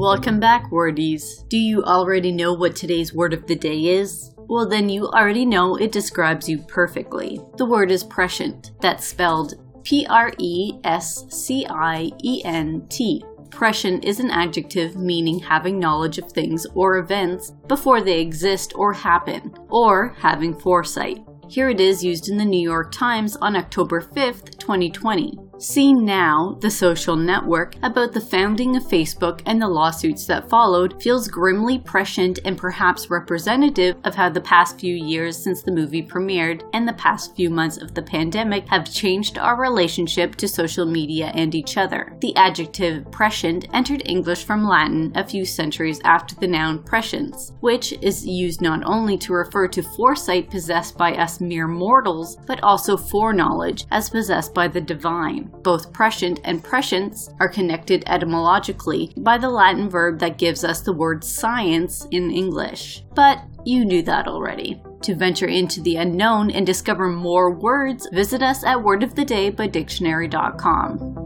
Welcome back, wordies. Do you already know what today's word of the day is? Well, then you already know it describes you perfectly. The word is prescient. That's spelled P R E S C I E N T. Prescient is an adjective meaning having knowledge of things or events before they exist or happen, or having foresight. Here it is used in the New York Times on October 5th, 2020. See Now, the social network, about the founding of Facebook and the lawsuits that followed, feels grimly prescient and perhaps representative of how the past few years since the movie premiered and the past few months of the pandemic have changed our relationship to social media and each other. The adjective prescient entered English from Latin a few centuries after the noun prescience, which is used not only to refer to foresight possessed by us mere mortals, but also foreknowledge as possessed by the divine. Both prescient and prescience are connected etymologically by the Latin verb that gives us the word science in English. But you knew that already. To venture into the unknown and discover more words, visit us at wordofthedayByDictionary.com.